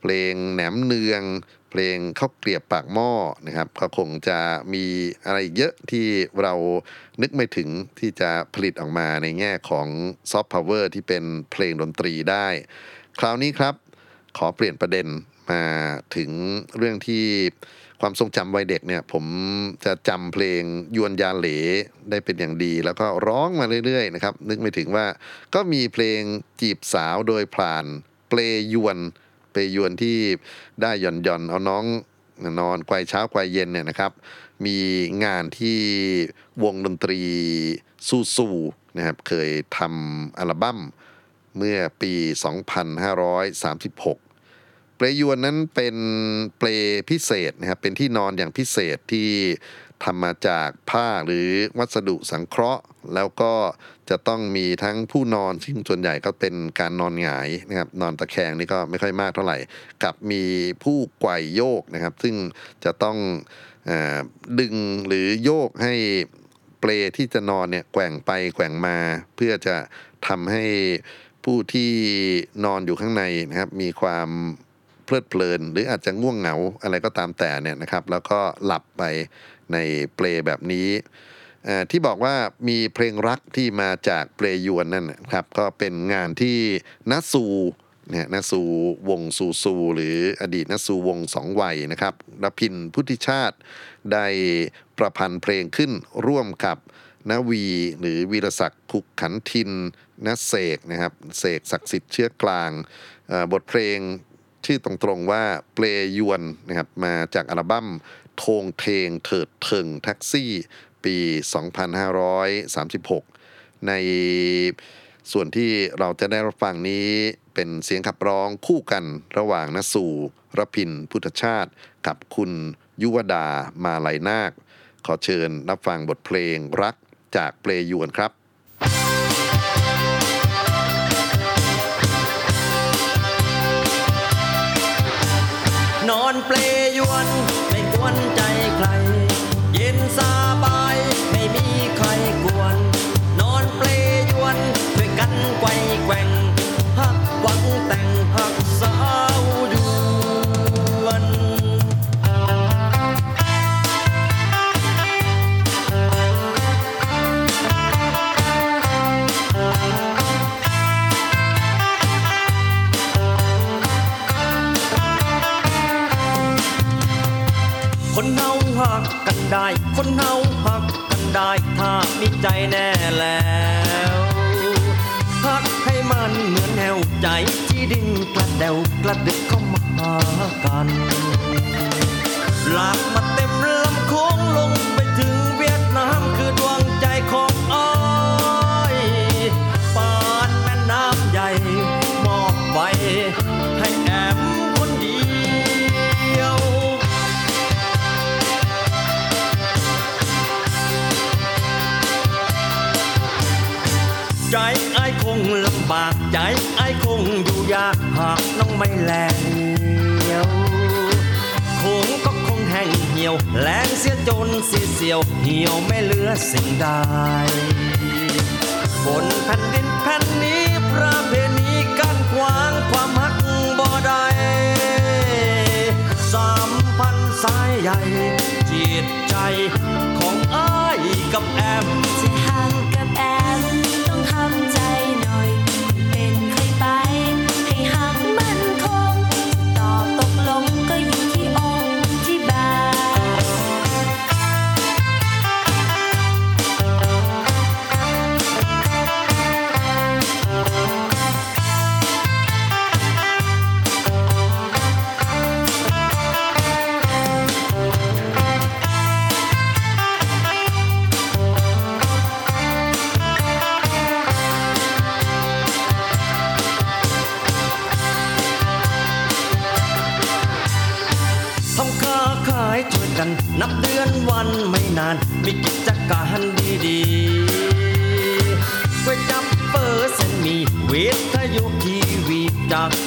B: เพลงแหนมเนือง เพลงข้าวเกรียบปากหม้อนะครับก็คงจะมีอะไรเยอะที่เรานึกไม่ถึงที่จะผลิตออกมาในแง่ของซอฟต์พาวเวอร์ที่เป็นเพลงดนตรีได้ คราวนี้ครับ ขอเปลี่ยนประเด็นมาถึงเรื่องที่ความทรงจำวัยเด็กเนี่ยผมจะจำเพลงยวนยาเหลได้เป็นอย่างดี แล้วก็ร้องมาเรื่อยๆนะครับนึกไม่ถึงว่าก็มีเพลงจีบสาวโดยพลานเปลยวน เปยวนที่ได้หย่อนหย่อนเอาน้องนอนไกวเช้าไกวเย็นเนี่ยนะครับ มีงานที่วงดนตรีซูซูนะครับเคยทำอัลบั้มเมื่อปี 2536เปลยวนนั้นเป็นเปลพิเศษนะครับเป็นที่นอนอย่างพิเศษที่ทำมาจากผ้าหรือวัสดุสังเคราะห์ แล้วก็ จะต้องมีทั้งผู้นอนซึ่งส่วนใหญ่ก็เป็นการนอนหงายนะครับนอนตะแคงนี่ก็ไม่ค่อยมากเท่าไหร่ กับมีผู้ไกวโยกนะครับ ซึ่งจะต้องอดึงหรือโยกให้เปลที่จะนอนเนี่ยแกว่งไปแกว่งมาเพื่อจะทำให้ผู้ที่นอนอยู่ข้างในนะครับ มีความเพลิดเพลิน หรืออาจจะง่วงเหงาอะไรก็ตามแต่เนี่ยนะครับ แล้วก็หลับไปในเปลแบบนี้ ที่บอกว่ามีเพลงรักที่มาจากเปลยวนนั่นนะครับก็เป็นงานที่นัสูเนี่ยนสูวงซูซูหรืออดีตนสูวงสองวัยนะครับรพินพุทธิชาติได้ประพันธ์เพลงขึ้นร่วมกับนวีหรือวีรศักดิ์ขุกขันทินนเสกนะครับเสกศักดิ์สิทธิ์เชื้อกลาง บทเพลงชื่อตรงๆว่าเปลยวนนะครับมาจากอัลบั้มโทงเทงเถิดเทิงแท็กซี่ ปี 2536 ในส่วนที่เราจะได้รับฟังนี้เป็นเสียงขับร้องคู่กันระหว่างนสูรพินพุทธชาติ กับคุณยุวดามาลัยนาค ขอเชิญรับฟังบทเพลงรักจากเปลยวนครับ
K: ถ้ามีใจแน่แล้วพักให้มันเหมือนแนวใจที่ดินกระเดวกระดึกเข้ามาหากันหลากมาเต็มลำโค้งลงไปถึงเวียดนามคือดวงใจของอ้ายปานแม่น้ำใหญ่มอบไว้ากใจไอ้คงอยู่ยากหากน้องไม่แลเหี่ยวคงก็คงแห้งเหี่ยว แรงเสียจนเสียเสียว เหี่ยวไม่เหลือสิ่งใดบนแผ่นดินแผ่นนี้ประเพณีการขวางความหักบ่ได้สามพันสายใหญ่จิตใจของอ้ายกับแอม
J: จะห่าง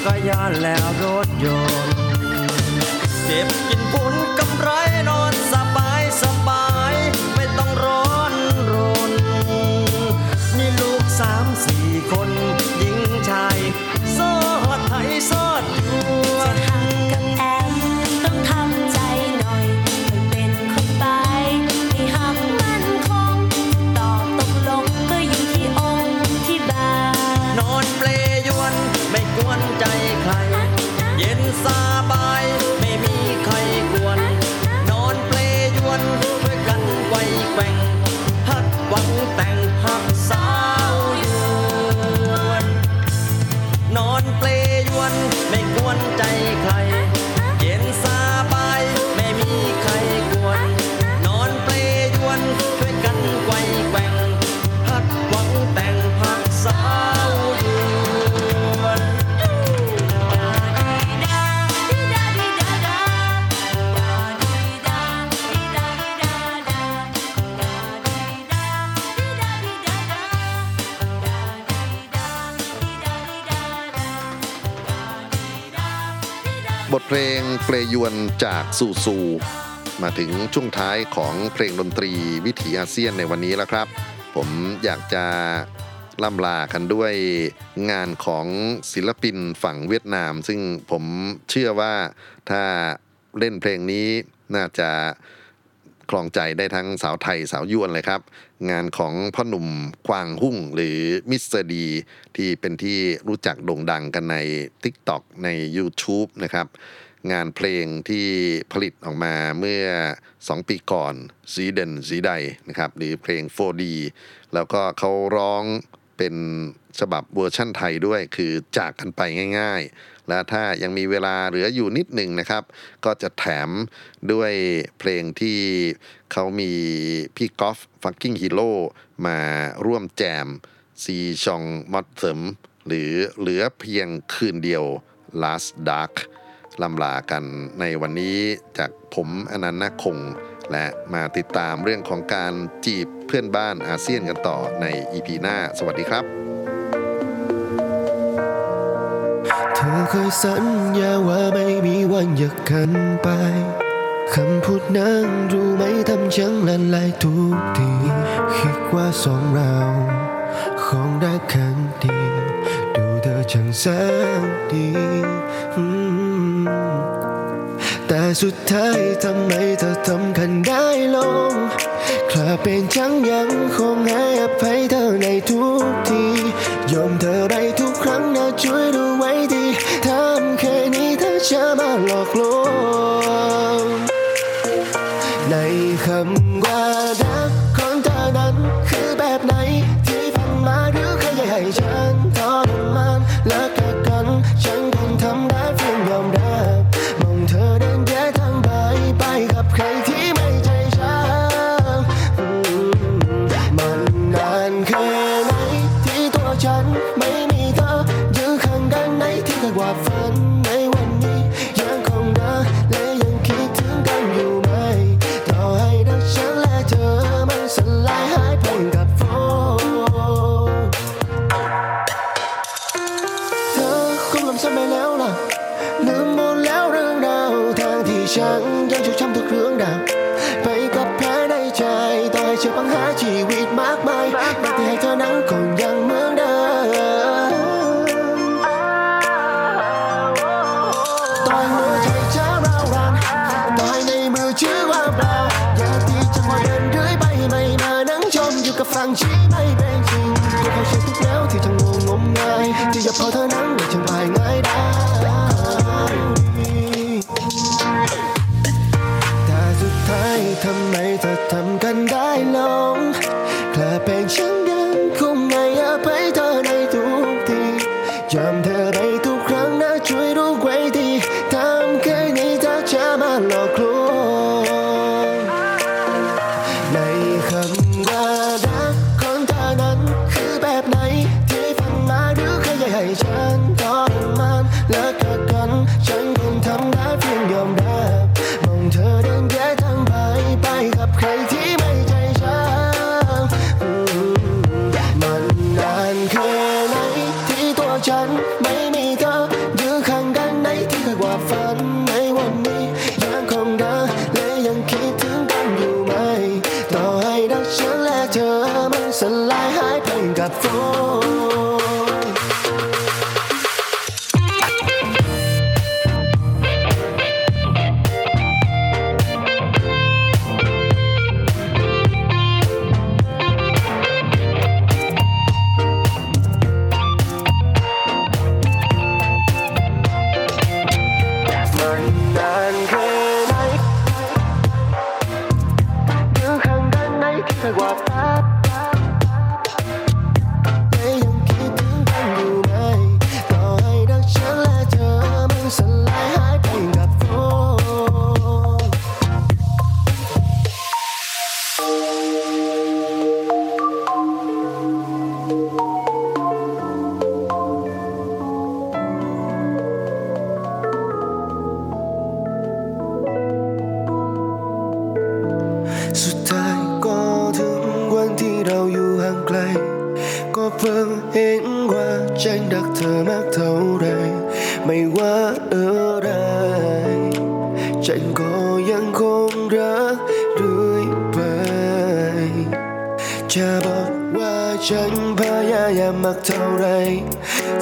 J: กรยา
K: นแล้วรถยนต์ เจ็บกินผลกำไรนอน
J: เว
K: นจาก
B: ซูซูมาถึงช่วงท้ายของเพลงดนตรีวิถีอาเซียนในวันนี้แล้วครับ ผมอยากจะล่ำลากันด้วยงานของศิลปินฝั่งเวียดนาม ซึ่งผมเชื่อว่าถ้าเล่นเพลงนี้น่าจะครองใจได้ทั้งสาวไทยสาวยวนเลยครับ งานของพ่อหนุ่ม Quang Hùng หรือ MasterD ที่เป็นที่รู้จักโด่งดังกันใน TikTok ใน YouTube นะครับ งานเพลงที่ผลิตออกมาเมื่อ 2 ปีก่อน Dễ Đến Dễ Đi นะครับหรือเพลง 4D แล้วก็เขาร้องเป็นฉบับเวอร์ชั่นไทยด้วยคือจากกันไปง่าย ๆ และถ้ายังมีเวลาเหลืออยู่นิดหนึ่งนะครับ ก็จะแถมด้วยเพลงที่เขามีพี่กอล์ฟ Fucking Heroมาร่วมแจมซีชองมอดเสมหรือเหลือเพียงคืนเดียว last dark ลำลากันในวันนี้จากผมอนันต์นาคง และมาติดตามเรื่องของการจีบเพื่อนบ้านอาเซียนกันต่อใน EP หน้า สวัสดีครับ
L: เธอเคยสัญญาว่าไม่มีวันอยากกันไปคำพูดนั้นรู้ไหมทำฉันละลายทุกทีคิดว่าสองเราคงได้กันดี ดูเธอช่างแสนดี สุดท้ายทำไมเธอทำกันได้ลงคลาเป็นจังยังคงให้อภัยเธอในทุกทียอมเธอไรทุกครั้งนะช่วยดูไว้ดีทำแค่นี้เธอจะมาหลอกลวง ว่าฉันพยายามมากเท่าไร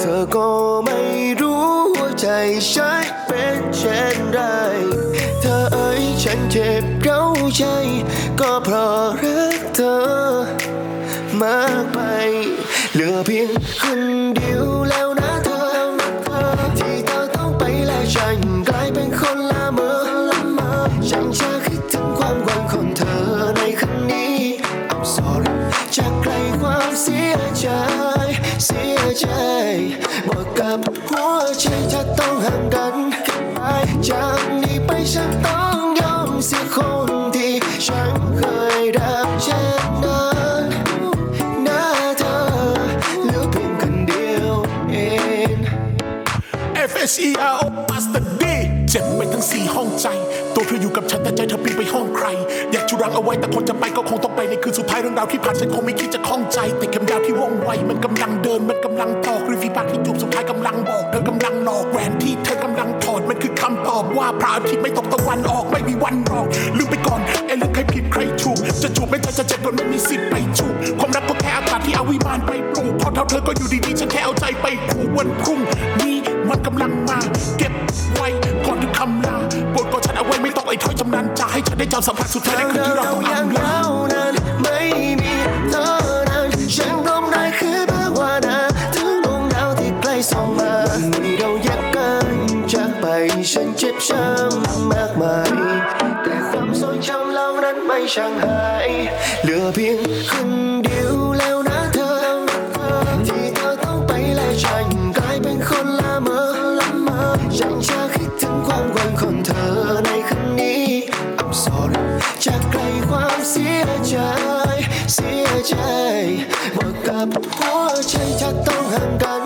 L: เธอก็ไม่รู้ว่าใจฉันเป็นเช่นไร เธอเอ้ยฉันเจ็บเร้าใจ ก็เพราะรักเธอมากไป เหลือเพียงคนเดียว ใจบอกกับหัวใจจะต้องห่างกันไปจากนี้ไปฉันต้องยอมเสียคนที่ฉันเคยรักเช่นนั้นนะเธอเหลือเพียงคนเดียวเอง
M: F S E R O Master D เจ็บไปทั้งสี่ห้องใจ ตัวเธออยู่กับฉันแต่ใจเธอปีนไปห้องใคร อยากจุรังเอาไว้แต่คนจะไปก็คงต้องไปในคืนสุดท้ายเรื่องราวที่ผ่านฉันคงไม่คิดจะคล้องใจ แต่เข็มยาวที่ว่องไวมันกำลังเดินมันกำลังตอกริฟีปากที่จูบสุดท้ายกำลังบอกเธอกำลังหลอกแหวนที่เธอกำลังถอดมันคือคำตอบว่าพระอาทิตย์ไม่ตกตะวันออกไม่มีวันรองลืมไปก่อนไอ้เรื่องใครผิดใครถูกจะจูบไม่ได้จะเจ็บโดนไม่มีสิทธิ์ไปจูบความรักก็แค่อากาศที่เอาวิมานไปปลูกพอเท่าเธอก็อยู่ดีๆฉันแค่เอาใจไปผูกวันพรุ่งนี้มันกำลังมาเก็บไว้ คำลาโปรดกอดฉันเอาไว้ไม่ต้องไอ้ถ้อยจำนันจะให้ฉันได้จำสัมผัสสุดท้ายในคืนที่เราต้อง
L: ยั
M: อำลา
L: เล่านั้นไม่มีเธอนั้นฉันร่มได้คือภาวนาถึงดวงดาวที่ใกล้ส่องมาที่เราแยกกันจากไปฉันเจ็บช้ำมากมายแต่ความทรงจำเหล่านั้นไม่ช่างหายเหลือเพียงคนเดียว เสียใจบอกกับหัวใจจะต้องห่างกัน